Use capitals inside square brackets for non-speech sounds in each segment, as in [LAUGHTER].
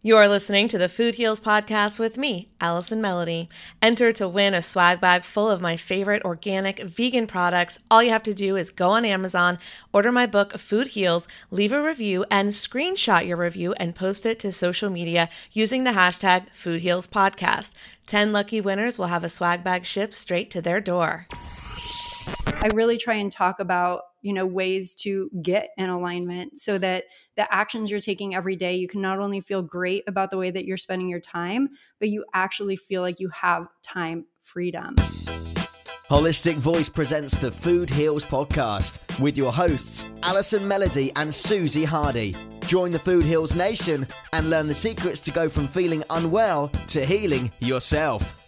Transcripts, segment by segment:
You're listening to the Food Heals podcast with me, Allison Melody. Enter to win a swag bag full of my favorite organic vegan products. All you have to do is go on Amazon, order my book, Food Heals, leave a review, and screenshot your review and post it to social media using the hashtag Food Heals Podcast. 10 lucky winners will have a swag bag shipped straight to their door. I really try and talk about you know, ways to get in alignment so that the actions you're taking every day, you can not only feel great about the way that you're spending your time, but you actually feel like you have time freedom. Holistic Voice presents the Food Heals podcast with your hosts, Allison Melody and Susie Hardy. Join the Food Heals Nation and learn the secrets to go from feeling unwell to healing yourself.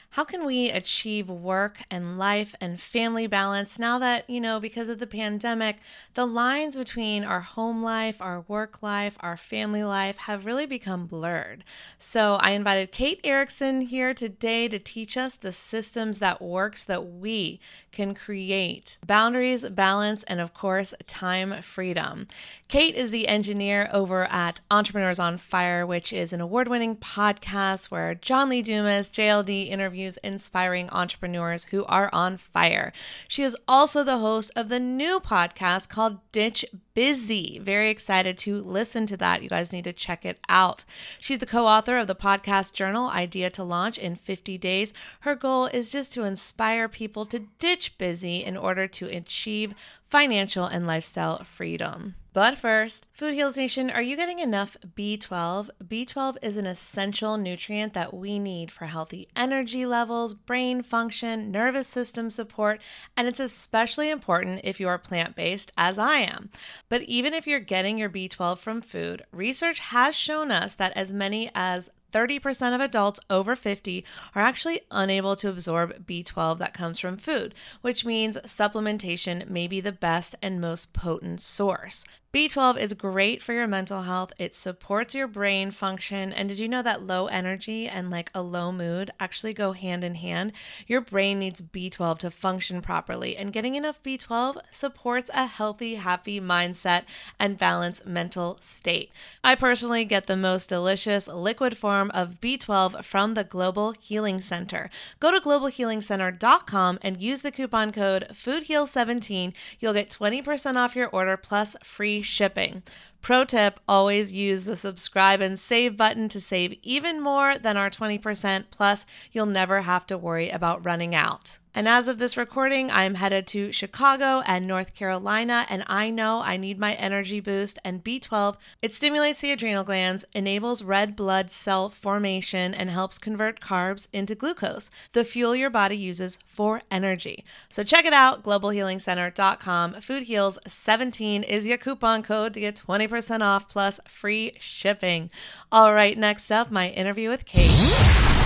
How can we achieve work and life and family balance now that, you know, because of the pandemic, the lines between our home life, our work life, our family life have really become blurred? So I invited Kate Erickson here today to teach us the systems that works that we can create boundaries, balance, and of course, time freedom. Kate is the engineer over at Entrepreneurs on Fire, which is an award winning podcast where John Lee Dumas, JLD, interviews inspiring entrepreneurs who are on fire. She is also the host of the new podcast called Ditch Busy. Very excited to listen to that. You guys need to check it out. She's the co author of the podcast journal Idea to Launch in 50 Days. Her goal is just to inspire people to ditch busy in order to achieve financial and lifestyle freedom. But first, Food Heals Nation, are you getting enough B12? B12 is an essential nutrient that we need for healthy energy levels, brain function, nervous system support, and it's especially important if you are plant based, as I am. But even if you're getting your B12 from food, research has shown us that as many as 30% of adults over 50 are actually unable to absorb B12 that comes from food, which means supplementation may be the best and most potent source. B12 is great for your mental health. It supports your brain function. And did you know that low energy and like a low mood actually go hand in hand? Your brain needs B12 to function properly, and getting enough B12 supports a healthy, happy mindset and balanced mental state. I personally get the most delicious liquid form of B12 from the Global Healing Center. Go to globalhealingcenter.com and use the coupon code FOODHEAL17. You'll get 20% off your order plus free shipping. Pro tip always use the subscribe and save button to save even more than our 20%, plus, you'll never have to worry about running out. And as of this recording, I'm headed to Chicago and North Carolina, and I know I need my energy boost and B12. It stimulates the adrenal glands, enables red blood cell formation, and helps convert carbs into glucose, the fuel your body uses for energy. So check it out, globalhealingcenter.com. Food Heals 17 is your coupon code to get 20% off plus free shipping. All right, next up, my interview with Kate.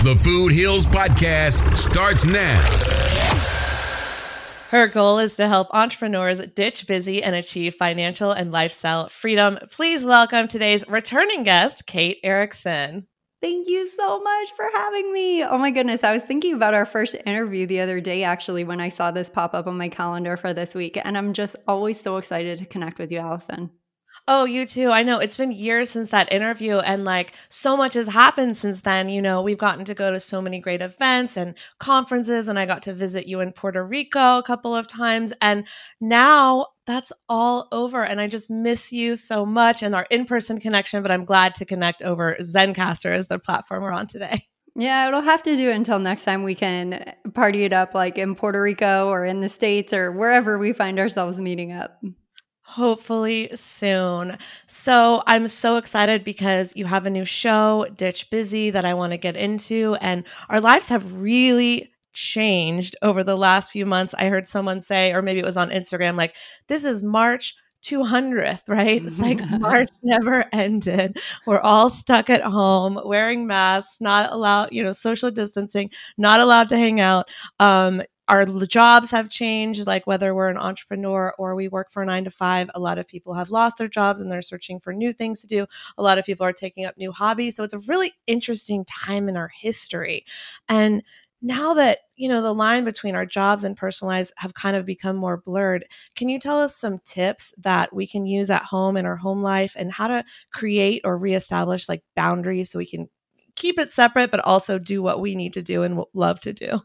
The Food Heals Podcast starts now. Her goal is to help entrepreneurs ditch busy and achieve financial and lifestyle freedom. Please welcome today's returning guest, Kate Erickson. Thank you so much for having me. Oh my goodness. I was thinking about our first interview the other day, actually, when I saw this pop up on my calendar for this week. And I'm just always so excited to connect with you, Allison. Oh, you too. I know it's been years since that interview, and like so much has happened since then. You know, we've gotten to go to so many great events and conferences, and I got to visit you in Puerto Rico a couple of times. And now that's all over, and I just miss you so much and our in person connection. But I'm glad to connect over Zencastr, as the platform we're on today. Yeah, it'll have to do until next time we can party it up like in Puerto Rico or in the States or wherever we find ourselves meeting up hopefully soon. So I'm so excited because you have a new show, Ditch Busy, that I want to get into. And our lives have really changed over the last few months. I heard someone say, or maybe it was on Instagram, like, this is March 200th, [LAUGHS] right? It's like [LAUGHS] March never ended. We're all stuck at home wearing masks, not allowed, you know, social distancing, not allowed to hang out. Um, our jobs have changed, like whether we're an entrepreneur or we work for a nine to five, a lot of people have lost their jobs and they're searching for new things to do. A lot of people are taking up new hobbies. So it's a really interesting time in our history. And now that you know the line between our jobs and personal lives have kind of become more blurred can you tell us some tips that we can use at home in our home life and how to create or reestablish like boundaries so we can keep it separate, but also do what we need to do and love to do.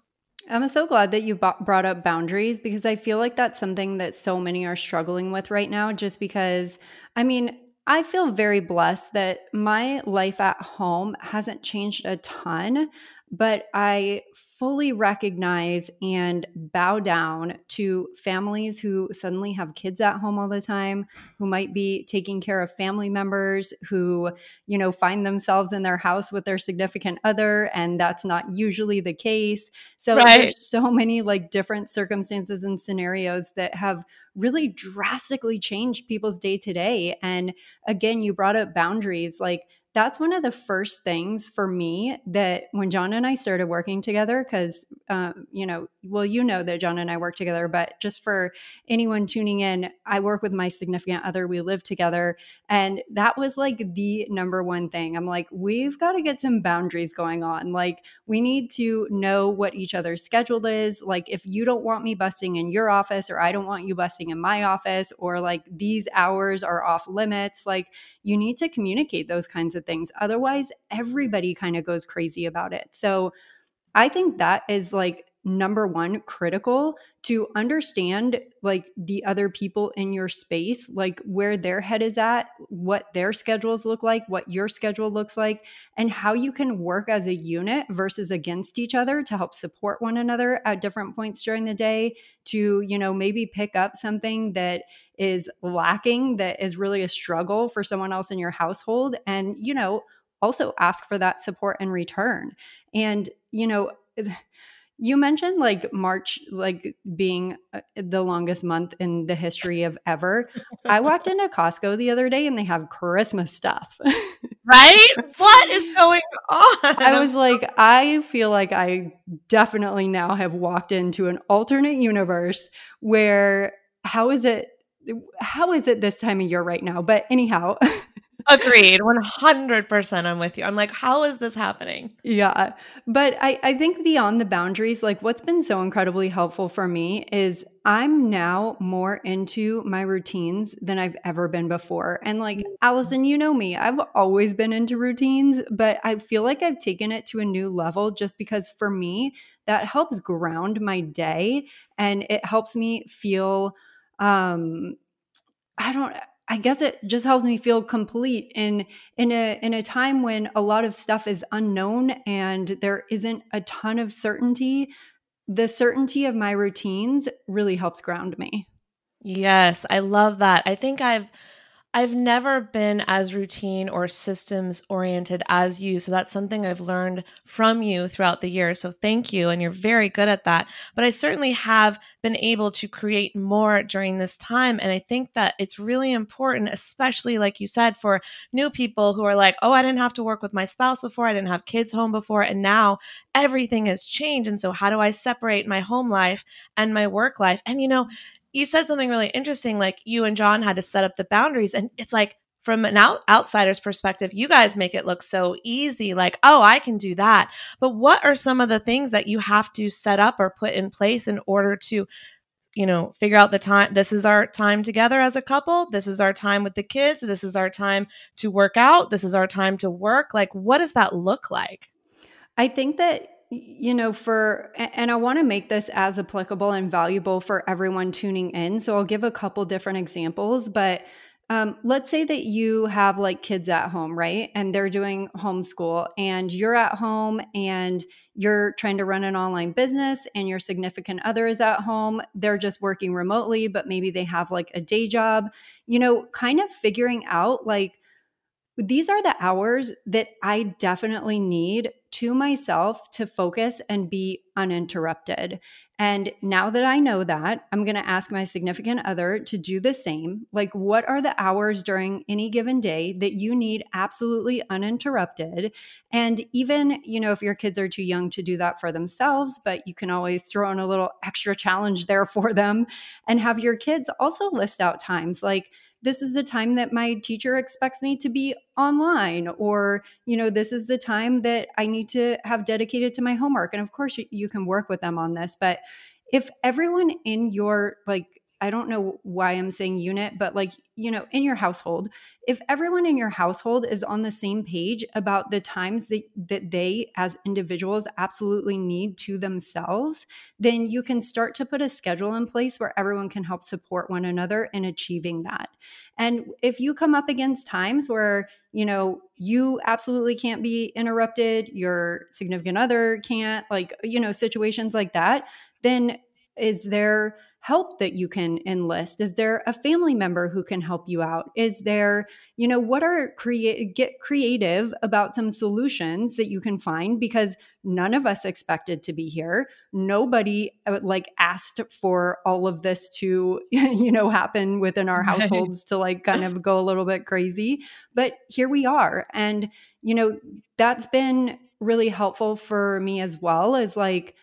I'm so glad that you brought up boundaries because I feel like that's something that so many are struggling with right now. Just because, I mean, I feel very blessed that my life at home hasn't changed a ton but I fully recognize and bow down to families who suddenly have kids at home all the time, who might be taking care of family members who, you know, find themselves in their house with their significant other, and that's not usually the case. So right. there's so many like different circumstances and scenarios that have really drastically changed people's day to day. And again, you brought up boundaries like that's one of the first things for me that when John and I started working together, because, uh, you know, well, you know that John and I work together, but just for anyone tuning in, I work with my significant other. We live together. And that was like the number one thing. I'm like, we've got to get some boundaries going on. Like, we need to know what each other's schedule is. Like, if you don't want me busting in your office, or I don't want you busting in my office, or like these hours are off limits, like, you need to communicate those kinds of things. Otherwise, everybody kind of goes crazy about it. So I think that is like number one critical to understand like the other people in your space like where their head is at what their schedules look like what your schedule looks like and how you can work as a unit versus against each other to help support one another at different points during the day to you know maybe pick up something that is lacking that is really a struggle for someone else in your household and you know also ask for that support in return. And you know you mentioned like March like being uh, the longest month in the history of ever. I walked into Costco the other day and they have Christmas stuff. [LAUGHS] right? What is going on? I was like, I feel like I definitely now have walked into an alternate universe where how is it how is it this time of year right now? But anyhow, [LAUGHS] Agreed. 100% I'm with you. I'm like, how is this happening? Yeah. But I, I think beyond the boundaries, like what's been so incredibly helpful for me is I'm now more into my routines than I've ever been before. And like, mm. Allison, you know me, I've always been into routines, but I feel like I've taken it to a new level just because for me, that helps ground my day and it helps me feel, um, I don't I guess it just helps me feel complete in in a in a time when a lot of stuff is unknown and there isn't a ton of certainty. The certainty of my routines really helps ground me. Yes, I love that. I think I've I've never been as routine or systems oriented as you. So that's something I've learned from you throughout the year. So thank you. And you're very good at that. But I certainly have been able to create more during this time. And I think that it's really important, especially like you said, for new people who are like, oh, I didn't have to work with my spouse before. I didn't have kids home before. And now everything has changed. And so how do I separate my home life and my work life? And you know, you said something really interesting like you and John had to set up the boundaries and it's like from an out- outsider's perspective you guys make it look so easy like oh I can do that. But what are some of the things that you have to set up or put in place in order to you know figure out the time this is our time together as a couple this is our time with the kids this is our time to work out this is our time to work? Like what does that look like? I think that you know, for, and I want to make this as applicable and valuable for everyone tuning in. So I'll give a couple different examples, but um, let's say that you have like kids at home, right? And they're doing homeschool, and you're at home and you're trying to run an online business, and your significant other is at home. They're just working remotely, but maybe they have like a day job, you know, kind of figuring out like, these are the hours that I definitely need to myself to focus and be uninterrupted. And now that I know that, I'm going to ask my significant other to do the same. Like, what are the hours during any given day that you need absolutely uninterrupted? And even, you know, if your kids are too young to do that for themselves, but you can always throw in a little extra challenge there [LAUGHS] for them and have your kids also list out times like, this is the time that my teacher expects me to be online or you know this is the time that i need to have dedicated to my homework. And of course you, can work with them on this but if everyone in your like I don't know why I'm saying unit, but like, you know, in your household, if everyone in your household is on the same page about the times that, that they as individuals absolutely need to themselves, then you can start to put a schedule in place where everyone can help support one another in achieving that. And if you come up against times where, you know, you absolutely can't be interrupted, your significant other can't, like, you know, situations like that, then is there help that you can enlist? Is there a family member who can help you out? Is there you know what are create get creative about some solutions that you can find? Because none of us expected to be here. Nobody uh, like asked for all of this to [LAUGHS] you know happen within our households to like kind of go a little bit crazy. But here we are. And you know that's been really helpful for me as well as like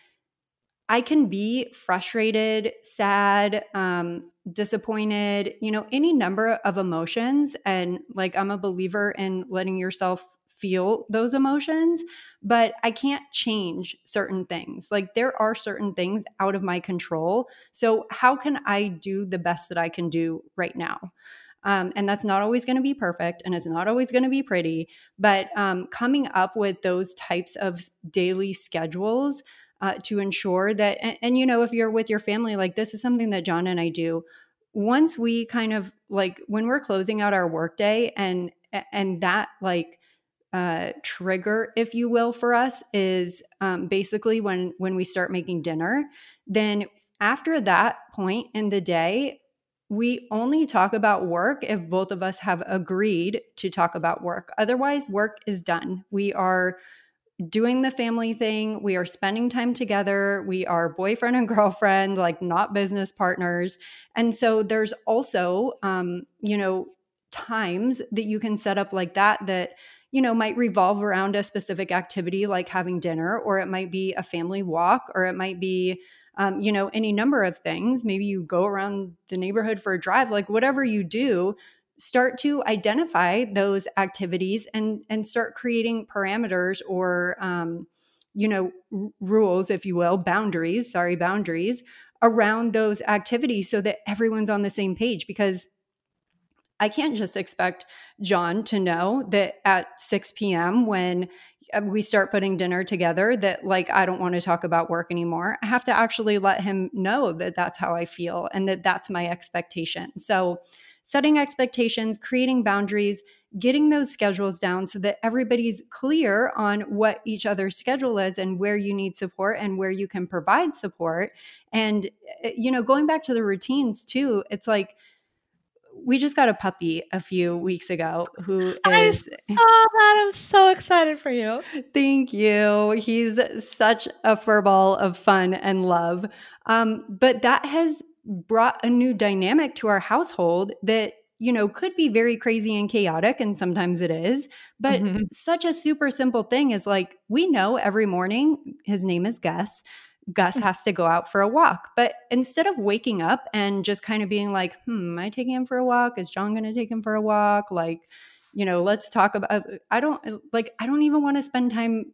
I can be frustrated, sad, um, disappointed, you know, any number of emotions. And like, I'm a believer in letting yourself feel those emotions, but I can't change certain things. Like, there are certain things out of my control. So, how can I do the best that I can do right now? Um, and that's not always going to be perfect and it's not always going to be pretty. But um, coming up with those types of daily schedules uh, to ensure that and, and you know if you're with your family like this is something that john and i do once we kind of like when we're closing out our workday and and that like uh, trigger, if you will, for us is um, basically when when we start making dinner. Then after that point in the day, we only talk about work if both of us have agreed to talk about work. Otherwise, work is done. We are doing the family thing. We are spending time together. We are boyfriend and girlfriend, like not business partners. And so there's also, um, you know, times that you can set up like that that you know might revolve around a specific activity like having dinner or it might be a family walk or it might be um, you know any number of things maybe you go around the neighborhood for a drive like whatever you do start to identify those activities and and start creating parameters or um, you know r- rules if you will boundaries sorry boundaries around those activities so that everyone's on the same page because I can't just expect John to know that at 6 p.m. when uh, we start putting dinner together that like I don't want to talk about work anymore. I have to actually let him know that that's how I feel and that that's my expectation. So setting expectations, creating boundaries, getting those schedules down so that everybody's clear on what each other's schedule is and where you need support and where you can provide support. And, eh, you know, going back to the routines too, it's like, we just got a puppy a few weeks ago who is I saw that. I'm so excited for you. Thank you. He's such a furball of fun and love. Um, but that has brought a new dynamic to our household that you know could be very crazy and chaotic and sometimes it is but mm-hmm. such a super simple thing is like we know every morning his name is gus. Gus mm. has to go out for a walk but instead of waking up and just kind of being like hmm am i taking him for a walk? Is john going to take him for a walk? Like you know let's talk about i don't like i don't even want to spend time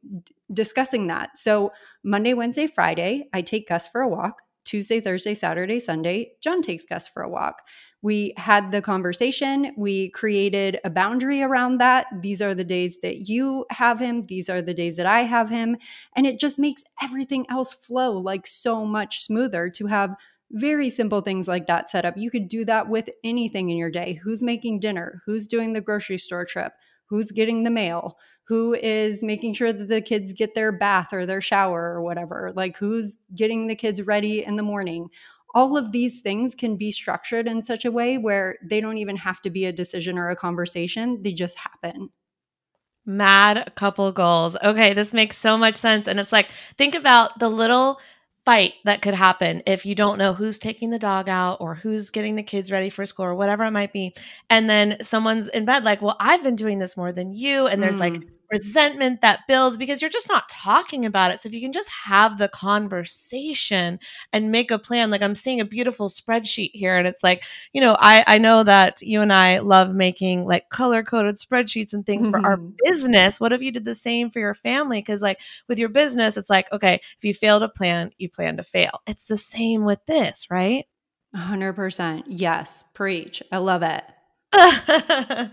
discussing that. So monday wednesday friday i take gus for a walk Tuesday, Thursday, Saturday, Sunday, John takes Gus for a walk. We had the conversation. We created a boundary around that. These are the days that you have him. These are the days that I have him. And it just makes everything else flow like so much smoother to have very simple things like that set up. You could do that with anything in your day. Who's making dinner? Who's doing the grocery store trip? Who's getting the mail? Who is making sure that the kids get their bath or their shower or whatever, like who's getting the kids ready in the morning. All of these things can be structured in such a way where they don't even have to be a decision or a conversation, they just happen. Mad couple goals. Okay, this makes so much sense. And it's like, think about the little fight that could happen if you don't know who's taking the dog out or who's getting the kids ready for school or whatever it might be. And then someone's in bed, like, well, I've been doing this more than you. And there's mm. like resentment that builds because you're just not talking about it. So if you can just have the conversation and make a plan, like I'm seeing a beautiful spreadsheet here, and it's like, you know, I I know that you and I love making like color coded spreadsheets and things for our mm-hmm. business. What if you did the same for your family? Because like with your business, it's like, okay, if you fail to plan, you plan to fail. It's the same with this, right? 100%. Yes. Preach. I love it. [LAUGHS]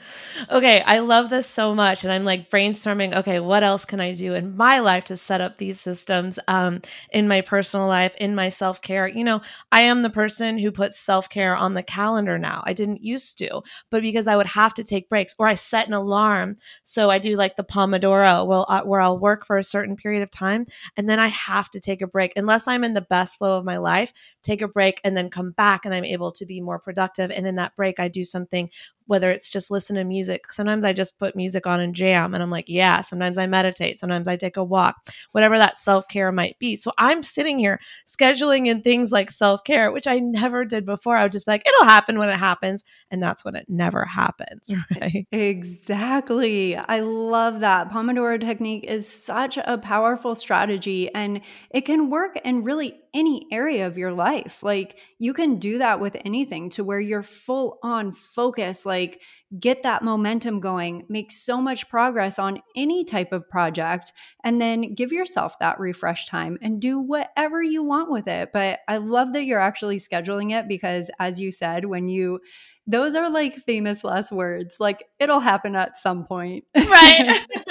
okay, I love this so much. And I'm like brainstorming, okay, what else can I do in my life to set up these systems um, in my personal life, in my self care? You know, I am the person who puts self care on the calendar now. I didn't used to, but because I would have to take breaks or I set an alarm. So I do like the Pomodoro well, uh, where I'll work for a certain period of time and then I have to take a break. Unless I'm in the best flow of my life, take a break and then come back and I'm able to be more productive. And in that break, I do something whether it's just listen to music. Sometimes I just put music on and jam and I'm like, yeah. Sometimes I meditate. Sometimes I take a walk, whatever that self care might be. So I'm sitting here scheduling in things like self care, which I never did before. I would just be like, it'll happen when it happens. And that's when it never happens. [LAUGHS] Right. Exactly. I love that. Pomodoro technique is such a powerful strategy and it can work in really any area of your life. Like you can do that with anything to where you're full on focus, like get that momentum going, make so much progress on any type of project, and then give yourself that refresh time and do whatever you want with it. But I love that you're actually scheduling it because, as you said, when you those are like famous last words. Like it'll happen at some point. right. [LAUGHS]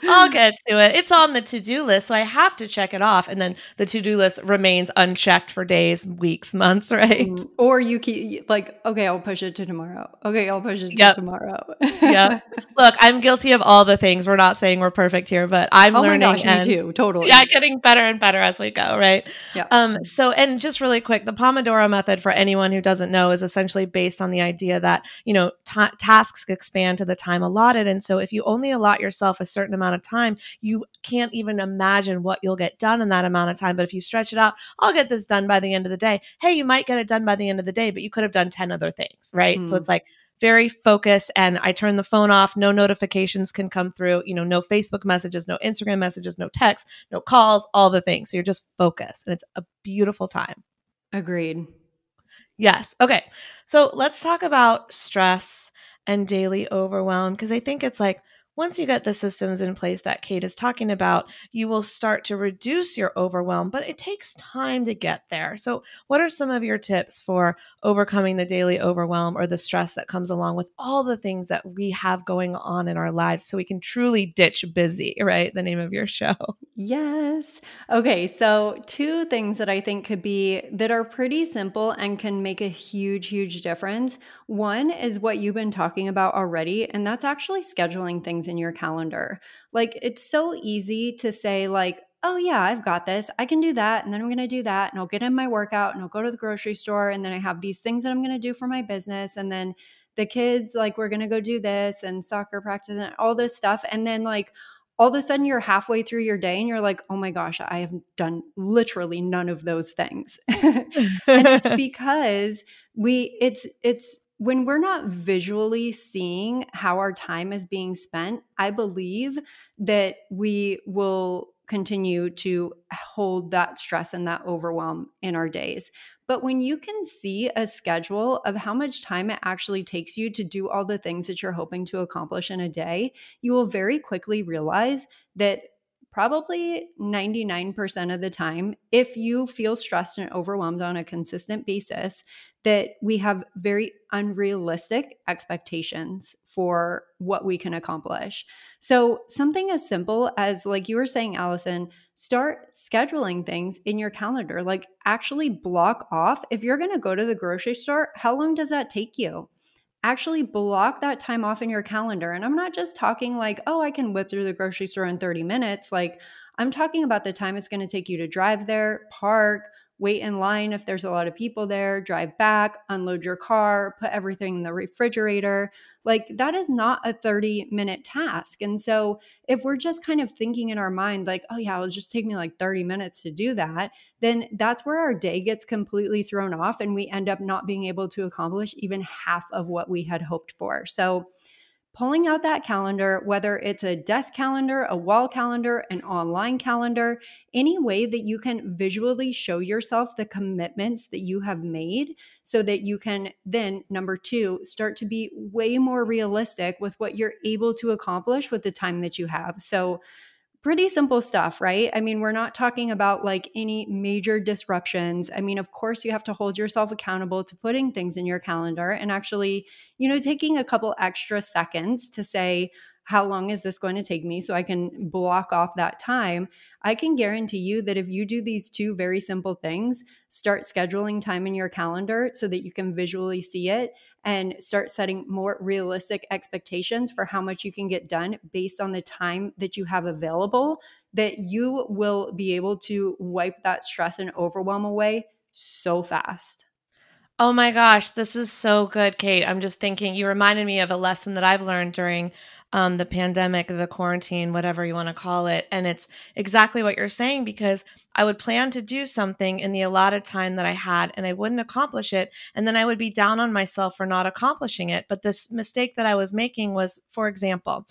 [LAUGHS] I'll get to it. It's on the to do list. So I have to check it off. And then the to do list remains unchecked for days, weeks, months, [LAUGHS] right? Mm, or you keep like, okay, I'll push it to tomorrow. Okay, I'll push it yep. to tomorrow. yeah. Look, I'm guilty of all the things. We're not saying we're perfect here, but I'm oh learning. My gosh, and, me too. Totally. Yeah, getting better and better as we go, right? Yeah. Um, so and just really quick, the Pomodoro method for anyone who doesn't know is essentially based on the idea that, you know, tasks expand to the time allotted. And so if you only allot yourself a certain amount of time, you can't even imagine what you'll get done in that amount of time. But if you stretch it out, I'll get this done by the end of the day. Hey, you might get it done by the end of the day, but you could have done 10 other things, right? Mm. So it's like, very focused and I turn the phone off. No notifications can come through, you know, no Facebook messages, no Instagram messages, no texts, no calls, all the things. So you're just focused and it's a beautiful time. Agreed. Yes. Okay. So let's talk about stress and daily overwhelm because I think it's like once you get the systems in place that Kate is talking about, you will start to reduce your overwhelm, but it takes time to get there. So, what are some of your tips for overcoming the daily overwhelm or the stress that comes along with all the things that we have going on in our lives so we can truly ditch busy, [LAUGHS] right? The name of your show. Yes. Okay. So, two things that I think could be that are pretty simple and can make a huge, huge difference. One is what you've been talking about already, and that's actually scheduling things in your calendar. Like it's so easy to say like, "Oh yeah, I've got this. I can do that." And then I'm going to do that and I'll get in my workout and I'll go to the grocery store and then I have these things that I'm going to do for my business and then the kids like we're going to go do this and soccer practice and all this stuff and then like all of a sudden you're halfway through your day and you're like, oh my gosh, I have done literally none of those things. [LAUGHS] and it's [LAUGHS] because we it's it's when we're not visually seeing how our time is being spent, I believe that we will continue to hold that stress and that overwhelm in our days. But when you can see a schedule of how much time it actually takes you to do all the things that you're hoping to accomplish in a day, you will very quickly realize that probably 99% of the time, if you feel stressed and overwhelmed on a consistent basis, that we have very unrealistic expectations for what we can accomplish. So, something as simple as, like you were saying, Allison, start scheduling things in your calendar. Like, actually block off if you're going to go to the grocery store, how long does that take you? actually block that time off in your calendar. And I'm not just talking like, oh, I can whip through the grocery store in 30 minutes. Like, I'm talking about the time it's going to take you to drive there, park, wait in line if there's a lot of people there, drive back, unload your car, put everything in the refrigerator. Like that is not a 30 minute task. And so if we're just kind of thinking in our mind, like, oh yeah, it'll just take me like 30 minutes to do that, then that's where our day gets completely thrown off and we end up not being able to accomplish even half of what we had hoped for. So pulling out that calendar, whether it's a desk calendar, a wall calendar, an online calendar, any way that you can visually show yourself the commitments that you have made so that you can then, number two, start to be way more realistic with what you're able to accomplish with the time that you have. So, pretty simple stuff, right? I mean, we're not talking about like any major disruptions. I mean, of course, you have to hold yourself accountable to putting things in your calendar and actually, you know, taking a couple extra seconds to say, how long is this going to take me so I can block off that time. I can guarantee you that if you do these two very simple things, start scheduling time in your calendar so that you can visually see it and start setting more realistic expectations for how much you can get done based on the time that you have available, that you will be able to wipe that stress and overwhelm away so fast. Oh my gosh, this is so good, Kate. I'm just thinking, you reminded me of a lesson that I've learned during um, the pandemic, the quarantine, whatever you want to call it. And it's exactly what you're saying because I would plan to do something in the allotted time that I had and I wouldn't accomplish it. And then I would be down on myself for not accomplishing it. But this mistake that I was making was, for example,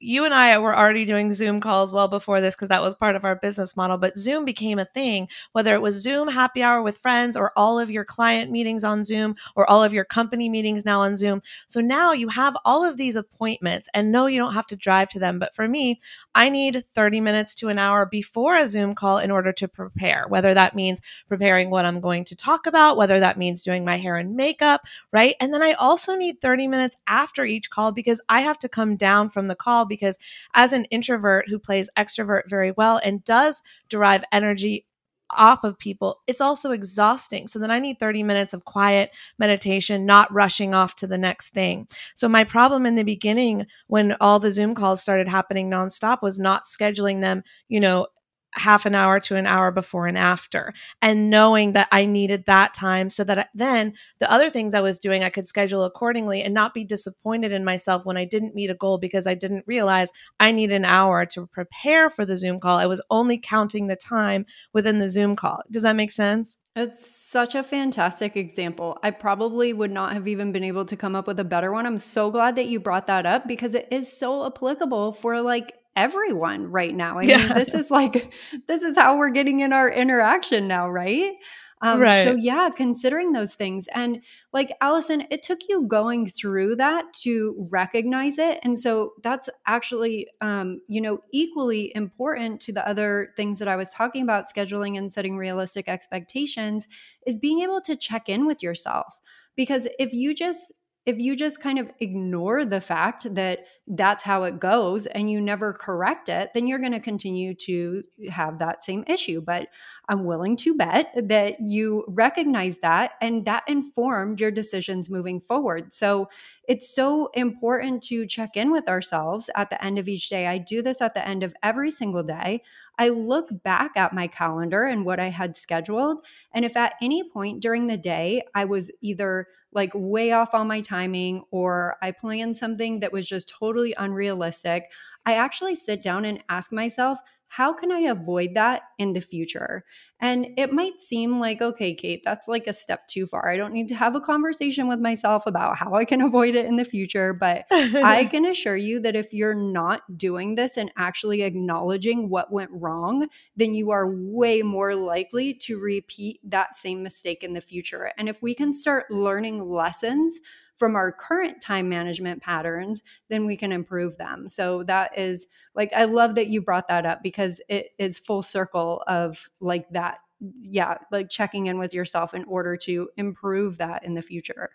you and I were already doing Zoom calls well before this because that was part of our business model. But Zoom became a thing, whether it was Zoom happy hour with friends or all of your client meetings on Zoom or all of your company meetings now on Zoom. So now you have all of these appointments and no, you don't have to drive to them. But for me, I need 30 minutes to an hour before a Zoom call in order to prepare, whether that means preparing what I'm going to talk about, whether that means doing my hair and makeup, right? And then I also need 30 minutes after each call because I have to come down from the call because as an introvert who plays extrovert very well and does derive energy off of people, it's also exhausting. So then I need 30 minutes of quiet meditation, not rushing off to the next thing. So my problem in the beginning when all the Zoom calls started happening nonstop was not scheduling them, you know, half an hour to an hour before and after and knowing that I needed that time so that I, then the other things I was doing I could schedule accordingly and not be disappointed in myself when I didn't meet a goal because I didn't realize I need an hour to prepare for the Zoom call. I was only counting the time within the Zoom call. Does that make sense? It's such a fantastic example. I probably would not have even been able to come up with a better one. I'm so glad that you brought that up because it is so applicable for like everyone right now. I yeah. mean, this is like, this is how we're getting in our interaction now, right? Um, right. So, yeah, considering those things. And like Allison, it took you going through that to recognize it. And so that's actually, um, you know, equally important to the other things that I was talking about scheduling and setting realistic expectations is being able to check in with yourself. Because if you just if you just kind of ignore the fact that that's how it goes and you never correct it, then you're going to continue to have that same issue. But I'm willing to bet that you recognize that and that informed your decisions moving forward. So it's so important to check in with ourselves at the end of each day. I do this at the end of every single day. I look back at my calendar and what I had scheduled. And if at any point during the day I was either like way off on my timing or I planned something that was just totally unrealistic, I actually sit down and ask myself, how can I avoid that in the future? And it might seem like, okay, Kate, that's like a step too far. I don't need to have a conversation with myself about how I can [LAUGHS] avoid it in the future. But I [LAUGHS] can assure you that if you're not doing this and actually acknowledging what went wrong, then you are way more likely to repeat that same mistake in the future. And if we can start learning lessons, from our current time management patterns, then we can improve them. So that is like, I love that you brought that up because it is full circle of like that. Yeah, like checking in with yourself in order to improve that in the future.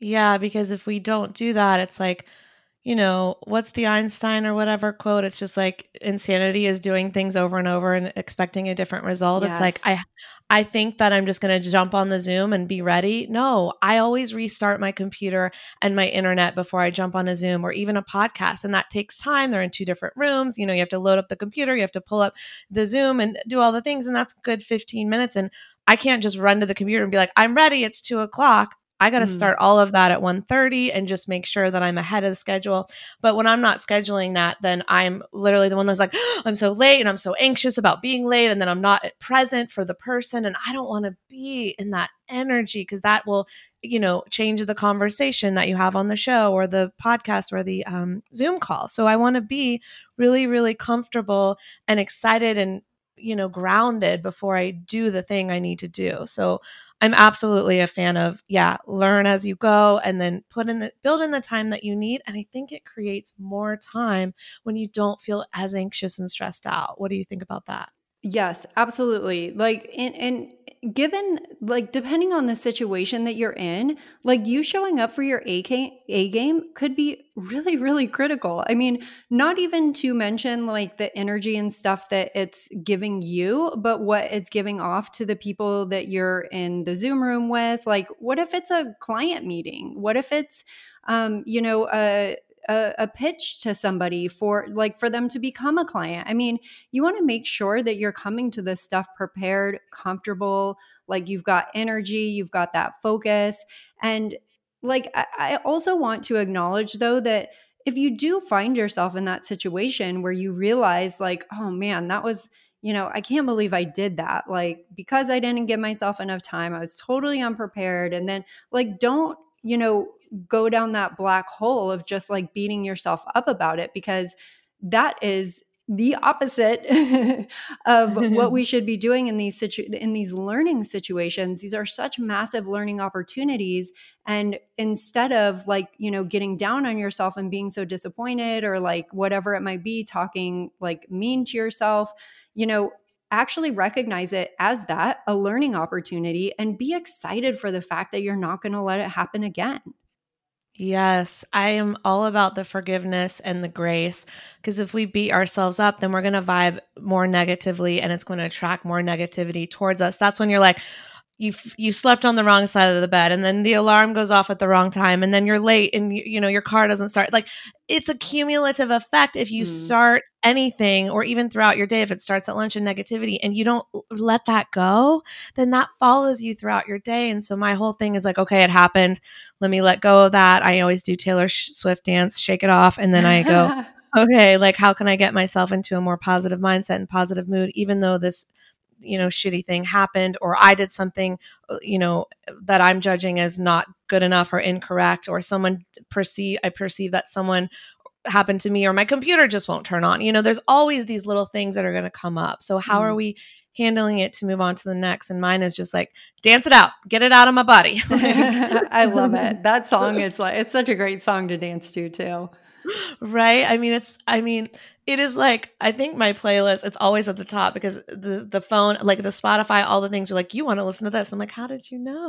Yeah, because if we don't do that, it's like, you know, what's the Einstein or whatever quote? It's just like insanity is doing things over and over and expecting a different result. Yes. It's like I I think that I'm just going to jump on the Zoom and be ready. No, I always restart my computer and my internet before I jump on a Zoom or even a podcast and that takes time. They're in two different rooms. You know, you have to load up the computer, you have to pull up the Zoom and do all the things and that's good 15 minutes and I can't just run to the computer and be like, I'm ready. It's two o'clock. I got to mm. start all of that at 1:30 and just make sure that I'm ahead of the schedule. But when I'm not scheduling that, then I'm literally the one that's like, oh, [GASPS] I'm so late and I'm so anxious about being late and then I'm not present for the person and I don't want to be in that energy because that will, you know, change the conversation that you have on the show or the podcast or the um, Zoom call. So I want to be really really comfortable and excited and you know grounded before I do the thing I need to do. So I'm absolutely a fan of yeah, learn as you go and then put in the build in the time that you need and I think it creates more time when you don't feel as anxious and stressed out. What do you think about that? Yes, absolutely. Like, and, and given, like, depending on the situation that you're in, like, you showing up for your A, A game could be really, really critical. I mean, not even to mention like the energy and stuff that it's giving you, but what it's giving off to the people that you're in the Zoom room with. Like, what if it's a client meeting? What if it's, um, you know, a, a, a, pitch to somebody for like for them to become a client. I mean, you want to make sure that you're coming to this stuff prepared, comfortable, like you've got energy, you've got that focus. And like I, I also want to acknowledge though that if you do find yourself in that situation where you realize like, oh man, that was you know, I can't believe I did that. Like, because I didn't give myself enough time, I was totally unprepared. And then, like, don't, you know, go down that black hole of just like beating yourself up about it because that is the opposite [LAUGHS] of what we [LAUGHS] should be doing in these situ- in these learning situations. These are such massive learning opportunities and instead of like you know getting down on yourself and being so disappointed or like whatever it might be talking like mean to yourself you know actually recognize it as that a learning opportunity and be excited for the fact that you're not going to let it happen again Yes, I am all about the forgiveness and the grace because if we beat ourselves up, then we're going to vibe more negatively and it's going to attract more negativity towards us. That's when you're like, you you slept on the wrong side of the bed and then the alarm goes off at the wrong time and then you're late and you, you know your car doesn't start like it's a cumulative effect if you mm. start anything or even throughout your day if it starts at lunch and negativity and you don't let that go then that follows you throughout your day. And so my whole thing is like okay it happened. Let me let go of that. I always do taylor swift dance shake it off. And then i go [LAUGHS] okay like how can i get myself into a more positive mindset and positive mood even though this you know shitty thing happened or i did something uh, you know that i'm judging as not good enough or incorrect or someone perceive i perceive that someone happened to me or my computer just won't turn on. You know there's always these little things that are going to come up. So how mm. are we handling it to move on to the next? And mine is just like dance it out. Get it out of my body. [LAUGHS] [LAUGHS] I love it. [LAUGHS] That song is like it's such a great song to dance to too. Right? I mean it's i mean it is like I think my playlist it's always at the top because the the phone like the Spotify all the things are like you want to listen to this? I'm like how did you know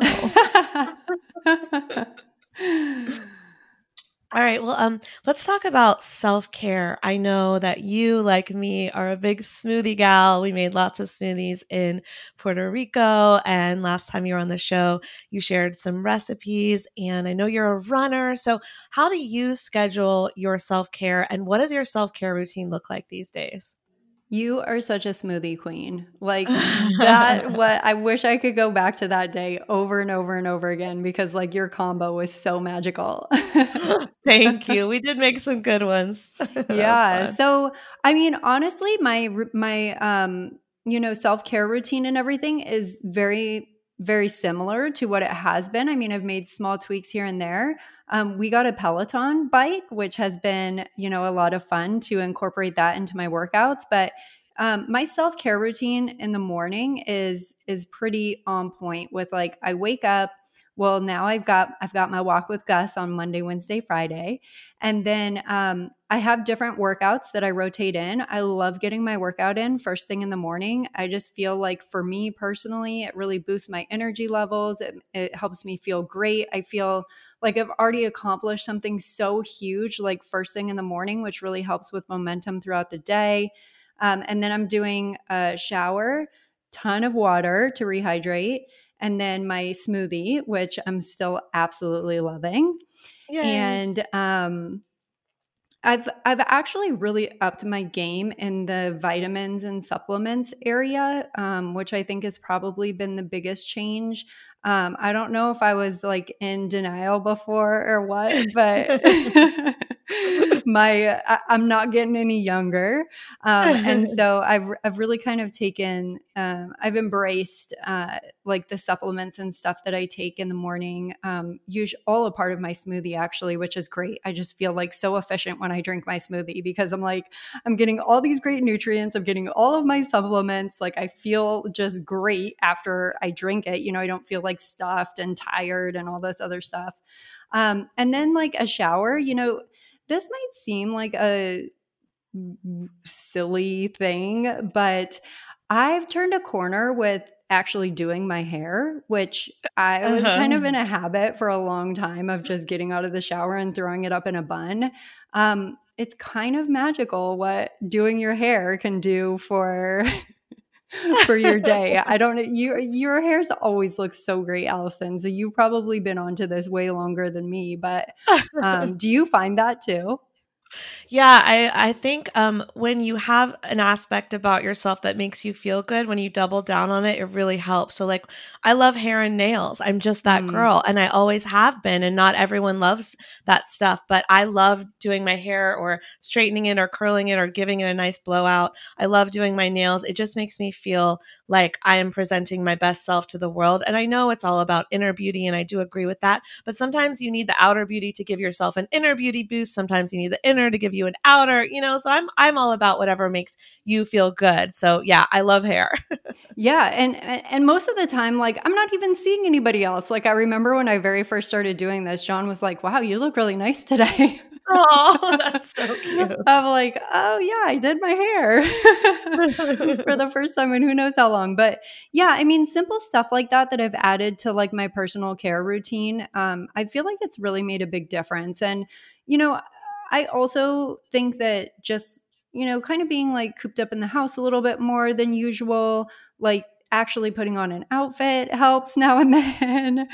All right. Well, um, let's talk about self care. I know that you, like me, are a big smoothie gal. We made lots of smoothies in Puerto Rico, and last time you were on the show, you shared some recipes. And I know you're a runner. So, how do you schedule your self care, and what does your self care routine look like these days? You are such a smoothie queen. Like [LAUGHS] that what I wish I could go back to that day over and over and over again because like your combo was so magical. [LAUGHS] Thank you. We did make some good ones. [LAUGHS] yeah. So, I mean, honestly, my my um, you know, self-care routine and everything is very very similar to what it has been. I mean, I've made small tweaks here and there. Um, we got a Peloton bike, which has been, you know, a lot of fun to incorporate that into my workouts. But um, my self care routine in the morning is is pretty on point. With like, I wake up, well now i've got i've got my walk with gus on monday wednesday friday and then um, i have different workouts that i rotate in. I love getting my workout in first thing in the morning. I just feel like for me personally it really boosts my energy levels. It, it helps me feel great. I feel like i've already accomplished something so huge like first thing in the morning which really helps with momentum throughout the day. Um, and then i'm doing a shower ton of water to rehydrate and then my smoothie, which I'm still absolutely loving. Yay. And um, I've I've actually really upped my game in the vitamins and supplements area, um, which I think has probably been the biggest change. Um, I don't know if I was like in denial before or what, but [LAUGHS] [LAUGHS] [LAUGHS] my I, am not getting any younger um, and [LAUGHS] so I've, I've really kind of taken um, i've embraced uh, like the supplements and stuff that i take in the morning um, usually all a part of my smoothie actually which is great. I just feel like so efficient when i drink my smoothie because i'm like i'm getting all these great nutrients i'm getting all of my supplements like i feel just great after i drink it you know i don't feel like stuffed and tired and all this other stuff. Um, and then like a shower, you know, this might seem like a silly thing, but I've turned a corner with actually doing my hair, which I was uh-huh. kind of in a habit for a long time of just getting out of the shower and throwing it up in a bun. Um, it's kind of magical what doing your hair can do for [LAUGHS] [LAUGHS] for your [LAUGHS] day. I don't you your hair's always looks so great, Allison. So you've probably been onto this way longer than me, but um, [LAUGHS] do you find that too? Yeah, I I think um when you have an aspect about yourself that makes you feel good, when you double down on it, it really helps. So like I love hair and nails. I'm just that mm. girl and I always have been and not everyone loves that stuff, but I love doing my hair or straightening it or curling it or giving it a nice blowout. I love doing my nails. It just makes me feel like I am presenting my best self to the world. And I know it's all about inner beauty and I do agree with that, but sometimes you need the outer beauty to give yourself an inner beauty boost. Sometimes you need the inner to give you an outer, you know. So I'm I'm all about whatever makes you feel good. So yeah, I love hair. [LAUGHS] yeah, and and most of the time like I'm not even seeing anybody else. Like I remember when I very first started doing this, John was like, "Wow, you look really nice today." Oh, [LAUGHS] that's so cute. I'm like, oh yeah, I did my hair [LAUGHS] for the first time and who knows how long. But yeah, I mean, simple stuff like that that I've added to like my personal care routine. Um, I feel like it's really made a big difference. And, you know, I also think that just, you know, kind of being like cooped up in the house a little bit more than usual, like actually putting on an outfit helps [LAUGHS] now and then.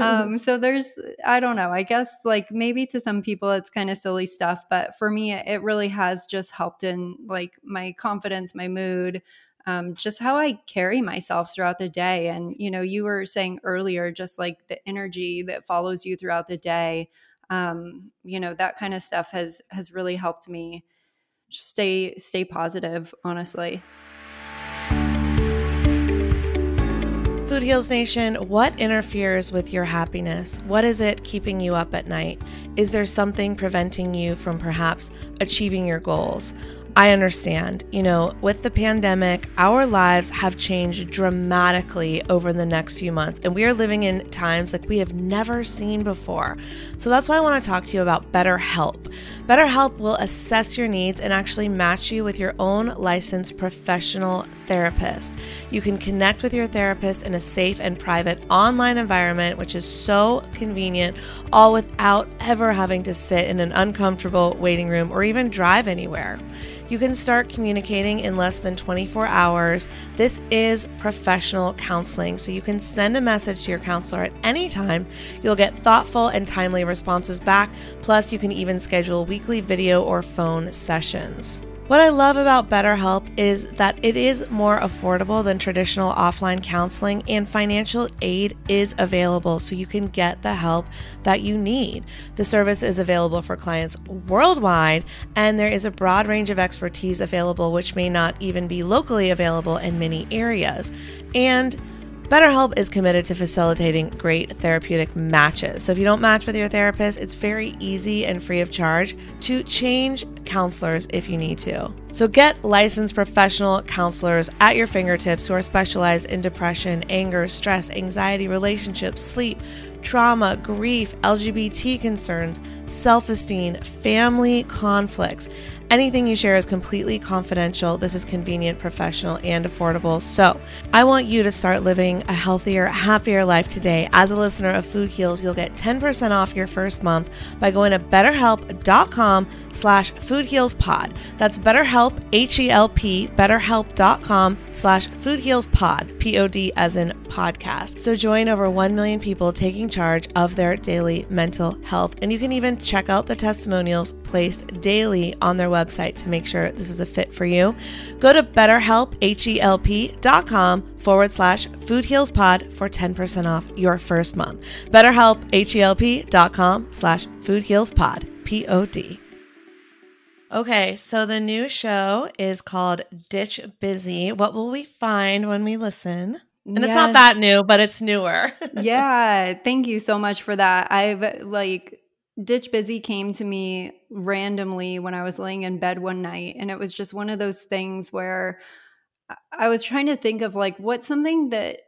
um, [LAUGHS] so there's, I don't know, I guess like maybe to some people it's kind of silly stuff, but for me, it really has just helped in like my confidence, my mood. Um, just how I carry myself throughout the day. And, you know, you were saying earlier, just like the energy that follows you throughout the day um, you know that kind of stuff has has really helped me stay stay positive honestly Food Heals Nation, what interferes with your happiness? What is it keeping you up at night? Is there something preventing you from perhaps achieving your goals? I understand. You know, with the pandemic, our lives have changed dramatically over the next few months, and we are living in times like we have never seen before. So that's why I want to talk to you about BetterHelp. BetterHelp will assess your needs and actually match you with your own licensed professional therapist. You can connect with your therapist in a safe and private online environment, which is so convenient, all without ever having to sit in an uncomfortable waiting room or even drive anywhere. You can start communicating in less than 24 hours. This is professional counseling, so you can send a message to your counselor at any time. You'll get thoughtful and timely responses back, plus, you can even schedule weekly video or phone sessions. What I love about BetterHelp is that it is more affordable than traditional offline counseling, and financial aid is available so you can get the help that you need. The service is available for clients worldwide, and there is a broad range of expertise available, which may not even be locally available in many areas. And BetterHelp is committed to facilitating great therapeutic matches. So if you don't match with your therapist, it's very easy and free of charge to change counselors if you need to. So get licensed professional counselors at your fingertips who are specialized in depression, anger, stress, anxiety, relationships, sleep, trauma, grief, LGBT concerns, self esteem, family conflicts. Anything you share is completely confidential. This is convenient, professional, and affordable. So, I want you to start living a healthier, happier life today. As a listener of Food Heals, you'll get 10% off your first month by going to betterhelp.com slash foodhealspod. That's betterhelp, H-E-L-P, betterhelp.com slash foodhealspod, P-O-D as in podcast. So join over 1 million people taking charge of their daily mental health. And you can even check out the testimonials placed daily on their website to make sure this is a fit for you. Go to betterhelp, H-E-L-P.com forward slash foodhealspod for 10% off your first month. BetterHelp, H-E-L-P.com slash foodhealspod, P-O-D. Okay, so the new show is called Ditch Busy. What will we find when we listen? And it's not that new, but it's newer. [LAUGHS] yeah, thank you so much for that. I've like Ditch Busy came to me randomly when I was laying in bed one night and it was just one of those things where I- was trying to think of like what's something that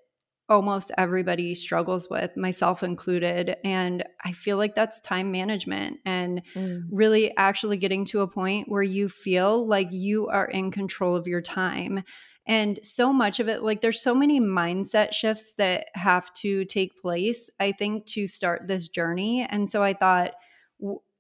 almost everybody struggles with, myself included, and I feel like that's time management and Mm. really actually getting to a point where you feel like you are in control of your time. And so much of it, like there's so many mindset shifts that have to take place, I think, to start this journey. And so I thought,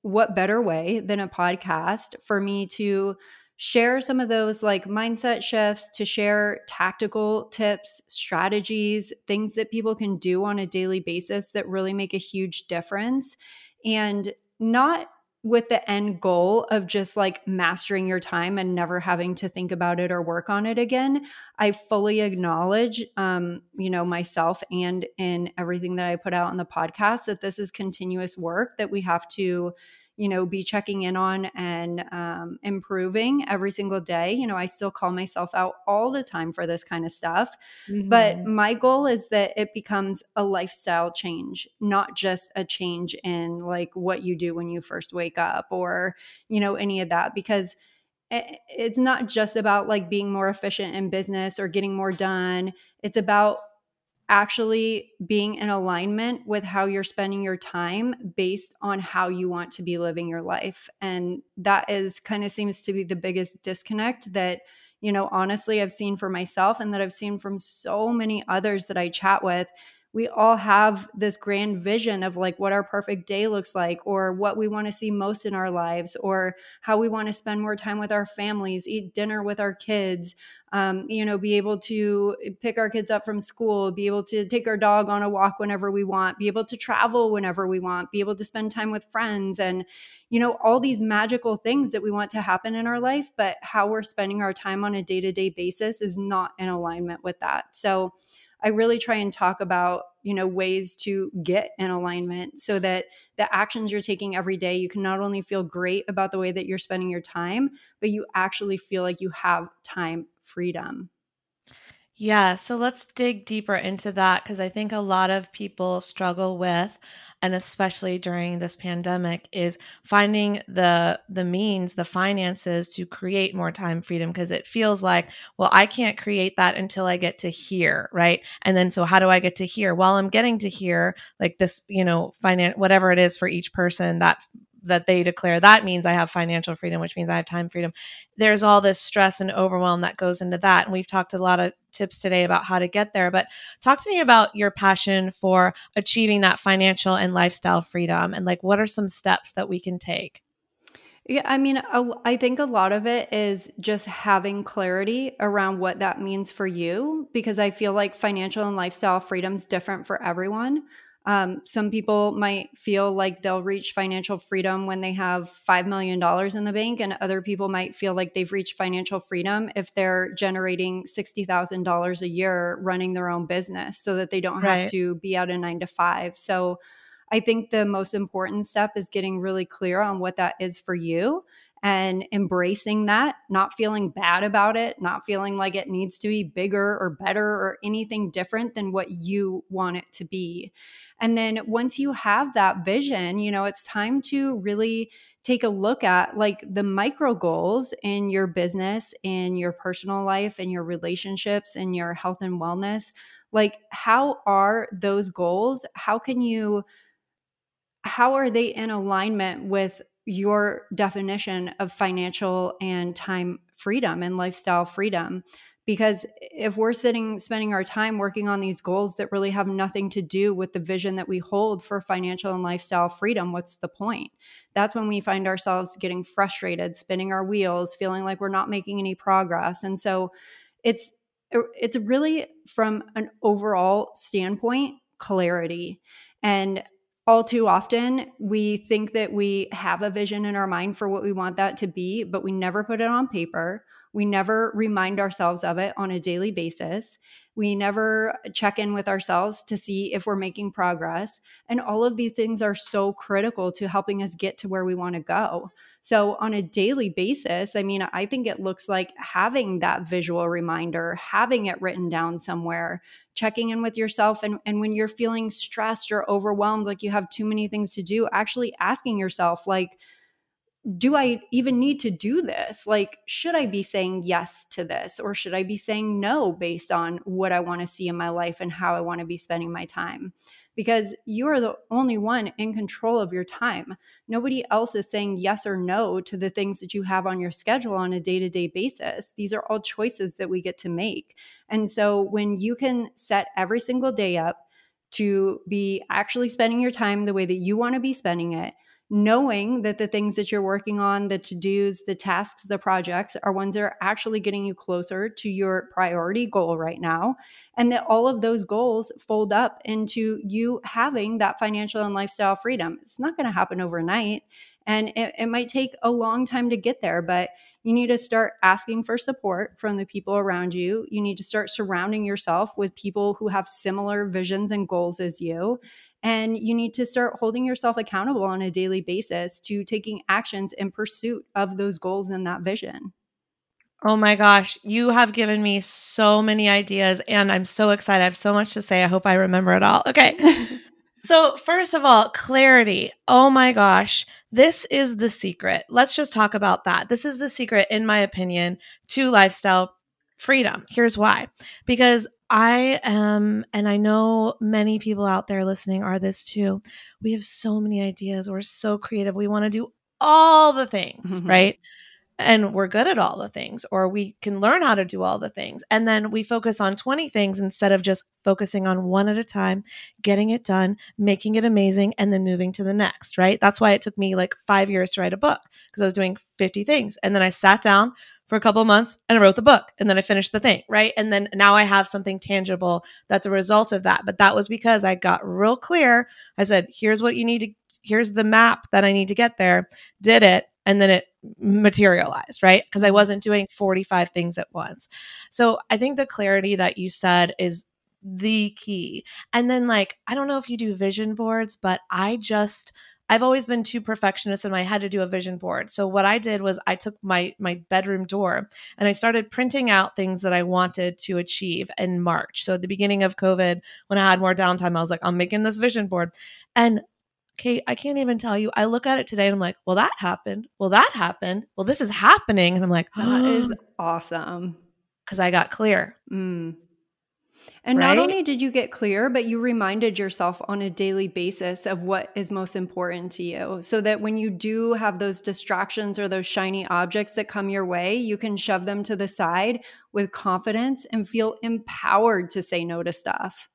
what better way than a podcast for me to share some of those like mindset shifts, to share tactical tips, strategies, things that people can do on a daily basis that really make a huge difference. And not with the end goal of just like mastering your time and never having to think about it or work on it again. I fully acknowledge, um, you know, myself and in everything that I put out on the podcast that this is continuous work that we have to, you know, be checking in on and um, improving every single day. You know, I still call myself out all the time for this kind of stuff. But Mhm. my goal is that it becomes a lifestyle change, not just a change in like what you do when you first wake up or, you know, any of that. Because it's not just about like being more efficient in business or getting more done. It's about actually being in alignment with how you're spending your time based on how you want to be living your life. And that is kind of seems to be the biggest disconnect that, you know, honestly, I've seen for myself and that I've seen from so many others that I chat with. We all have this grand vision of like what our perfect day looks like, or what we want to see most in our lives, or how we want to spend more time with our families, eat dinner with our kids, um, you know, be able to pick our kids up from school, be able to take our dog on a walk whenever we want, be able to travel whenever we want, be able to spend time with friends, and, you know, all these magical things that we want to happen in our life. But how we're spending our time on a day to day basis is not in alignment with that. So, I really try and talk about, you know, ways to get in alignment so that the actions you're taking every day, you can not only feel great about the way that you're spending your time, but you actually feel like you have time freedom. Yeah, so let's dig deeper into that because I think a lot of people struggle with, and especially during this pandemic, is finding the the means, the finances to create more time freedom because it feels like, well, I can't create that until I get to here, right? And then so how do I get to here? While I'm getting to here, like this, you know, finance whatever it is for each person that that they declare that means I have financial freedom, which means I have time freedom there's all this stress and overwhelm that goes into that. And we've talked a lot of tips today about how to get there. But talk to me about your passion for achieving that financial and lifestyle freedom and like what are some steps that we can take? Yeah, I mean, I think a lot of it is just having clarity around what that means for you because I feel like financial and lifestyle freedom is different for everyone. Um, some people might feel like they'll reach financial freedom when they have $5 million in the bank, and other people might feel like they've reached financial freedom if they're generating $60,000 a year running their own business so that they don't have Right. to be out a nine to five. So I think the most important step is getting really clear on what that is for you and embracing that, not feeling bad about it, not feeling like it needs to be bigger or better or anything different than what you want it to be. And then once you have that vision, you know, it's time to really take a look at like the micro goals in your business, in your personal life, in your relationships, in your health and wellness. Like, how are those goals? How can you? how are they in alignment with your definition of financial and time freedom and lifestyle freedom. Because if we're sitting spending our time working on these goals that really have nothing to do with the vision that we hold for financial and lifestyle freedom what's the point? That's when we find ourselves getting frustrated spinning our wheels feeling like we're not making any progress. And so it's it's really from an overall standpoint clarity. And all too often we think that we have a vision in our mind for what we want that to be but we never put it on paper We never remind ourselves of it on a daily basis. We never check in with ourselves to see if we're making progress. And all of these things are so critical to helping us get to where we want to go. So, on a daily basis, I mean, I think it looks like having that visual reminder, having it written down somewhere, checking in with yourself. And, and when you're feeling stressed or overwhelmed, like you have too many things to do, actually asking yourself, like, do I even need to do this? Like, should I be saying yes to this or should I be saying no based on what I want to see in my life and how I want to be spending my time? Because you are the only one in control of your time. Nobody else is saying yes or no to the things that you have on your schedule on a day to day basis. These are all choices that we get to make. And so when you can set every single day up to be actually spending your time the way that you want to be spending it, knowing that the things that you're working on, the to dos, the tasks, the projects are ones that are actually getting you closer to your priority goal right now. And that all of those goals fold up into you having that financial and lifestyle freedom. It's not going to happen overnight. And it, it might take a long time to get there, but you need to start asking for support from the people around you. You need to start surrounding yourself with people who have similar visions and goals as you. And you need to start holding yourself accountable on a daily basis to taking actions in pursuit of those goals and that vision. Oh my gosh, you have given me so many ideas and I'm so excited. I have so much to say. I hope I remember it all. Okay. [LAUGHS] so, first of all, clarity. Oh my gosh, this is the secret. Let's just talk about that. This is the secret, in my opinion, to lifestyle freedom. Here's why because I am, and I know many people out there listening are this too. We have so many ideas. We're so creative. We want to do all the things, mm-hmm. right? And we're good at all the things, or we can learn how to do all the things. And then we focus on 20 things instead of just focusing on one at a time, getting it done, making it amazing, and then moving to the next, right? That's why it took me like five years to write a book because I was doing 50 things. And then I sat down, for a couple months and I wrote the book and then I finished the thing, right? And then now I have something tangible that's a result of that. But that was because I got real clear. I said, here's what you need to, here's the map that I need to get there, did it, and then it materialized, right? Because I wasn't doing 45 things at once. So I think the clarity that you said is the key. And then, like, I don't know if you do vision boards, but I just, I've always been too perfectionist and I had to do a vision board. So what I did was I took my my bedroom door and I started printing out things that I wanted to achieve in March. So at the beginning of COVID, when I had more downtime, I was like, I'm making this vision board. And Kate, I can't even tell you. I look at it today and I'm like, well, that happened. Well, that happened. Well, this is happening. And I'm like, that is [GASPS] awesome. Because I got clear. Mm. And right? not only did you get clear, but you reminded yourself on a daily basis of what is most important to you so that when you do have those distractions or those shiny objects that come your way, you can shove them to the side with confidence and feel empowered to say no to stuff.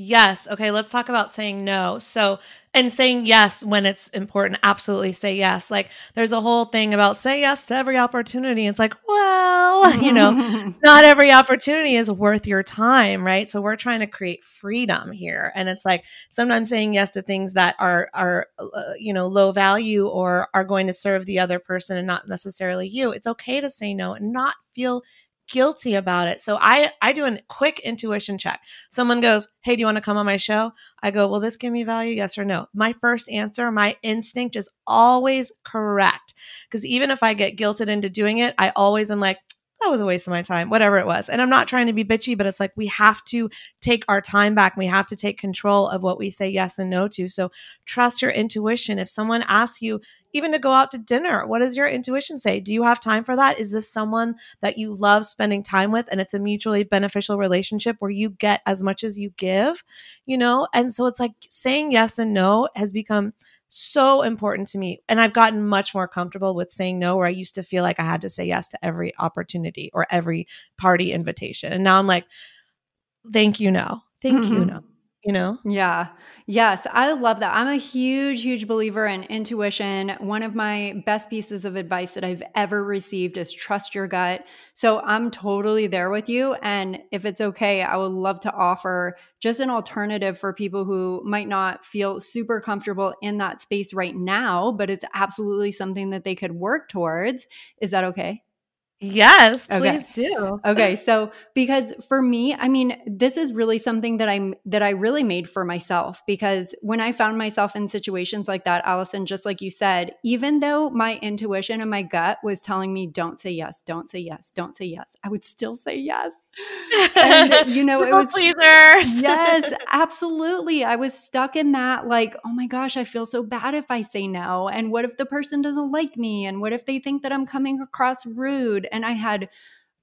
Yes. Okay. Let's talk about saying no. So, and saying yes when it's important. Absolutely say yes. Like, there's a whole thing about say yes to every opportunity. It's like, well, [LAUGHS] you know, [LAUGHS] not every opportunity is worth your time, right? So, we're trying to create freedom here. And it's like sometimes saying yes to things that are, are, uh, you know, low value or are going to serve the other person and not necessarily you. It's okay to say no and not feel guilty about it. So I I do a quick intuition check. Someone goes, "Hey, do you want to come on my show?" I go, "Will this give me value? Yes or no?" My first answer, my instinct is always correct. Cuz even if I get guilted into doing it, I always am like, that was a waste of my time, whatever it was. And I'm not trying to be bitchy, but it's like we have to take our time back. We have to take control of what we say yes and no to. So trust your intuition. If someone asks you, even to go out to dinner, what does your intuition say? Do you have time for that? Is this someone that you love spending time with and it's a mutually beneficial relationship where you get as much as you give, you know? And so it's like saying yes and no has become so important to me. And I've gotten much more comfortable with saying no, where I used to feel like I had to say yes to every opportunity or every party invitation. And now I'm like, thank you, no. Thank mm-hmm. you, no you know? Yeah. Yes. I love that. I'm a huge, huge believer in intuition. One of my best pieces of advice that I've ever received is trust your gut. So I'm totally there with you. And if it's okay, I would love to offer just an alternative for people who might not feel super comfortable in that space right now, but it's absolutely something that they could work towards. Is that okay? Yes, Okay. please do. Okay, so because for me, I mean, this is really something that I'm that I really made for myself because when I found myself in situations like that, Allison, just like you said, even though my intuition and my gut was telling me don't say yes, don't say yes, don't say yes, I would still say yes. And [LAUGHS] you know, it was pleasers. yes, [LAUGHS] absolutely. I was stuck in that, like, oh my gosh, I feel so bad if I say no. And what if the person doesn't like me? And what if they think that I'm coming across rude? And I had,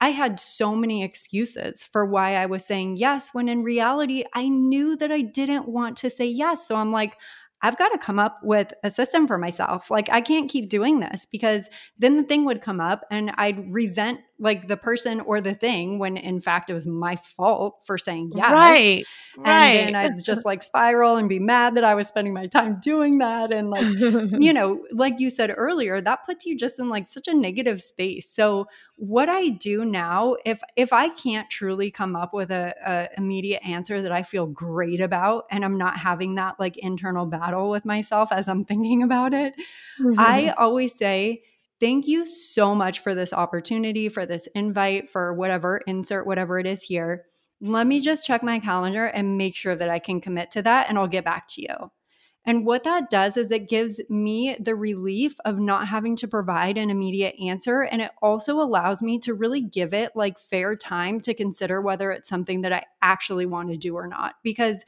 I had so many excuses for why I was saying yes, when in reality, I knew that I didn't want to say yes. So I'm like, I've got to come up with a system for myself. Like, I can't keep doing this because then the thing would come up and I'd resent like the person or the thing when in fact it was my fault for saying yes. Right. And Right. then I'd just [LAUGHS] like spiral and be mad that I was spending my time doing that. And like, you [LAUGHS] know, like you said earlier, that puts you just in like such a negative space. So what I do now, if if I can't truly come up with a, a immediate answer that I feel great about, and I'm not having that like internal battle with myself as I'm thinking about it, I mm-hmm. always say, Thank you so much for this opportunity, for this invite, for whatever, insert whatever it is here. Let me just check my calendar and make sure that I can commit to that, and I'll get back to you. And what that does is it gives me the relief of not having to provide an immediate answer. And it also allows me to really give it like fair time to consider whether it's something that I actually want to do or not. Because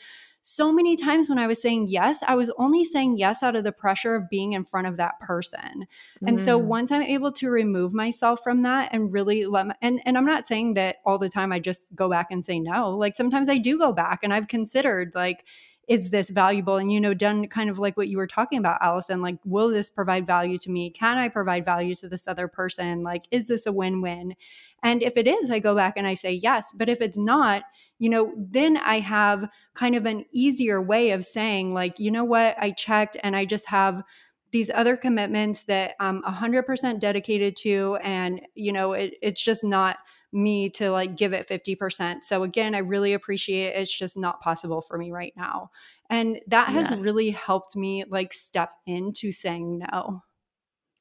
so many times when I was saying yes, I was only saying yes out of the pressure of being in front of that person. And so Mm. once I'm able to remove myself from that and really let my, and and I'm not saying that all the time I just go back and say no. Like sometimes I do go back and I've considered like is this valuable and you know done kind of like what you were talking about Allison like will this provide value to me? Can I provide value to this other person? Like is this a win-win? And if it is, I go back and I say yes. But if it's not, you know, then I have kind of an easier way of saying like, you know what? I checked and I just have these other commitments that I'm 100% dedicated to and you know it, it's just not me to like give it 50% so again i really appreciate it it's just not possible for me right now and that has Yes. really helped me like step into saying no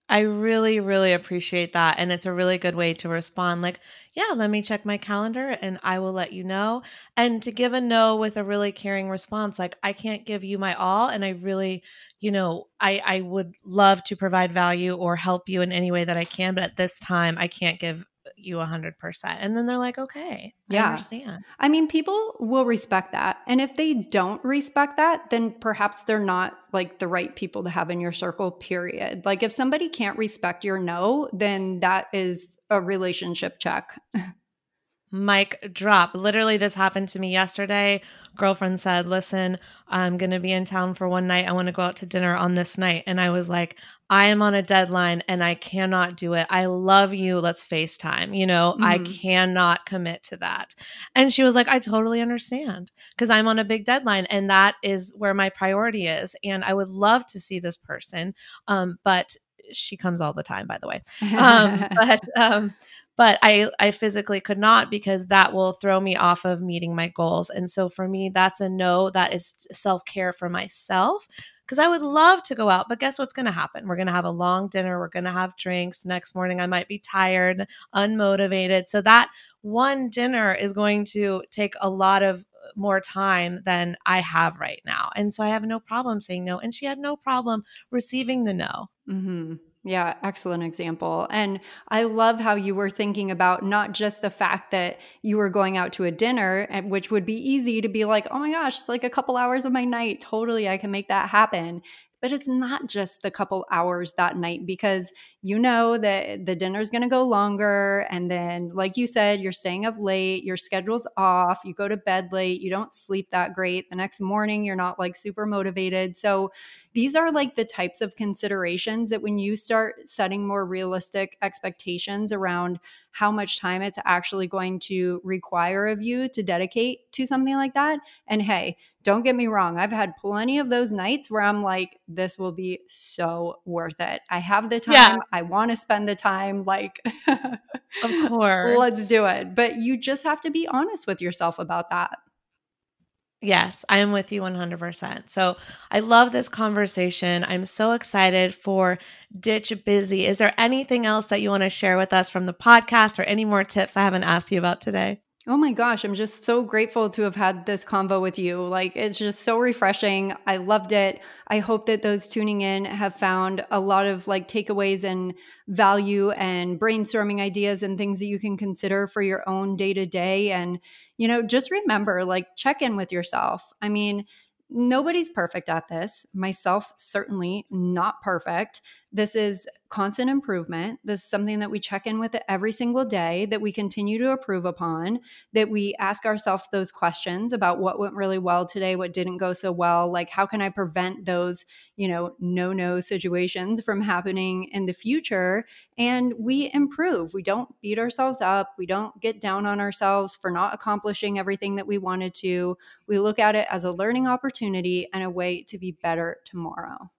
I really, really appreciate that. And it's a really good way to respond like, yeah, let me check my calendar and I will let you know. And to give a no with a really caring response, like, I can't give you my all. And I really, you know, I, I would love to provide value or help you in any way that I can. But at this time, I can't give you a hundred percent. And then they're like, okay, I Yeah. understand. I mean, people will respect that. And if they don't respect that, then perhaps they're not like the right people to have in your circle, period. Like if somebody can't respect your no, then that is a relationship check. [LAUGHS] Mic drop. Literally, this happened to me yesterday. Girlfriend said, Listen, I'm going to be in town for one night. I want to go out to dinner on this night. And I was like, I am on a deadline and I cannot do it. I love you. Let's FaceTime. You know, I Mhm. cannot commit to that. And she was like, I totally understand because I'm on a big deadline and that is where my priority is. And I would love to see this person. Um, but she comes all the time, by the way [LAUGHS] um, but um, but I I physically could not because that will throw me off of meeting my goals. And so for me, that's a no. That is self care for myself because I would love to go out, but guess what's going to happen? We're going to have a long dinner. We're going to have drinks. Next morning, I might be tired, unmotivated. So that one dinner is going to take a lot of more time than I have right now. And so I have no problem saying no. And she had no problem receiving the no. hmm Yeah, excellent example. And I love how you were thinking about not just the fact that you were going out to a dinner, and which would be easy to be like, oh my gosh, it's like a couple hours of my night. Totally, I can make that happen. But it's not just the couple hours that night because you know that the dinner's going to go longer. And then, like you said, you're staying up late, your schedule's off, you go to bed late, you don't sleep that great. The next morning, you're not like super motivated. So, these are like the types of considerations that when you start setting more realistic expectations around how much time it's actually going to require of you to dedicate to something like that. And hey, don't get me wrong, I've had plenty of those nights where I'm like, this will be so worth it. I have the time, Yeah. I want to spend the time. Like, Of [LAUGHS] course. let's do it. But you just have to be honest with yourself about that. Yes, I am with you 100%. So I love this conversation. I'm so excited for Ditch Busy. Is there anything else that you want to share with us from the podcast or any more tips I haven't asked you about today? Oh my gosh, I'm just so grateful to have had this convo with you. Like, it's just so refreshing. I loved it. I hope that those tuning in have found a lot of like takeaways and value and brainstorming ideas and things that you can consider for your own day to day. And, you know, just remember, like, check in with yourself. I mean, nobody's perfect at this. Myself, certainly not perfect. This is constant improvement. This is something that we check in with every single day, that we continue to improve upon, that we ask ourselves those questions about what went really well today, what didn't go so well. Like, how can I prevent those, you know, no no situations from happening in the future? And we improve. We don't beat ourselves up. We don't get down on ourselves for not accomplishing everything that we wanted to. We look at it as a learning opportunity and a way to be better tomorrow.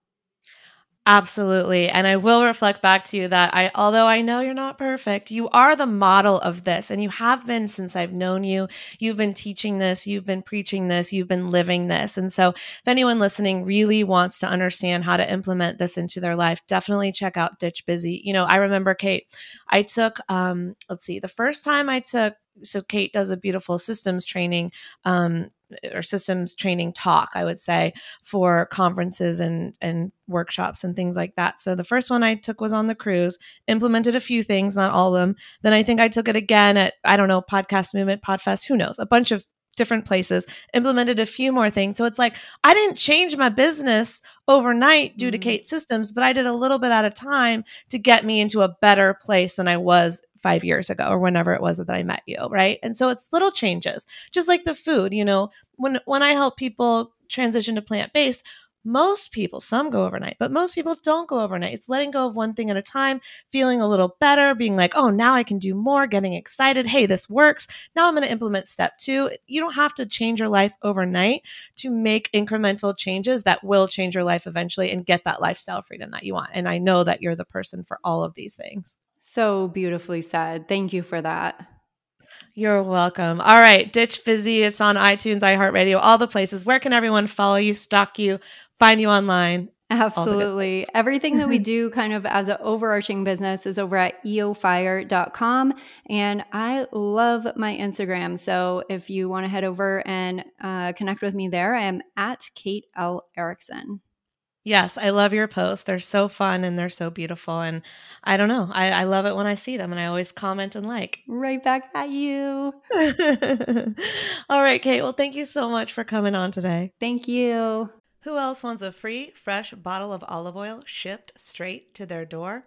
Absolutely. And I will reflect back to you that I although I know you're not perfect, you are the model of this and you have been since I've known you. You've been teaching this, you've been preaching this, you've been living this. And so if anyone listening really wants to understand how to implement this into their life, definitely check out Ditch Busy. You know, I remember Kate, I took um let's see, the first time I took so Kate does a beautiful systems training um, or systems training talk, I would say, for conferences and and workshops and things like that. So the first one I took was on the cruise, implemented a few things, not all of them. Then I think I took it again at I don't know, podcast movement, podfest, who knows, a bunch of different places, implemented a few more things. So it's like I didn't change my business overnight due mm-hmm. to Kate systems, but I did a little bit at a time to get me into a better place than I was five years ago or whenever it was that I met you, right? And so it's little changes, just like the food. You know, when when I help people transition to plant based, most people, some go overnight, but most people don't go overnight. It's letting go of one thing at a time, feeling a little better, being like, oh, now I can do more, getting excited. Hey, this works. Now I'm going to implement step two. You don't have to change your life overnight to make incremental changes that will change your life eventually and get that lifestyle freedom that you want. And I know that you're the person for all of these things. So beautifully said. Thank you for that. You're welcome. All right, Ditch Busy. It's on iTunes, iHeartRadio, all the places. Where can everyone follow you, stalk you, find you online? Absolutely. Everything that we [LAUGHS] do kind of as an overarching business is over at eofire.com. And I love my Instagram. So if you want to head over and uh, connect with me there, I am at Kate L. Erickson. Yes, I love your posts. They're so fun and they're so beautiful. And I don't know, I, I love it when I see them and I always comment and like. Right back at you. [LAUGHS] All right, Kate. Well, thank you so much for coming on today. Thank you. Who else wants a free, fresh bottle of olive oil shipped straight to their door?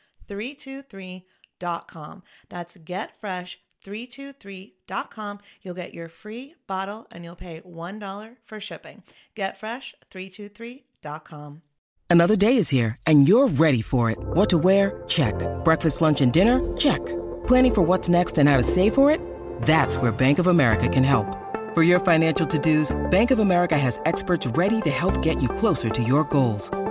323.com. That's getfresh 323.com. You'll get your free bottle and you'll pay $1 for shipping. Get fresh 323.com. Another day is here, and you're ready for it. What to wear? Check. Breakfast, lunch, and dinner? Check. Planning for what's next and how to save for it? That's where Bank of America can help. For your financial to dos, Bank of America has experts ready to help get you closer to your goals.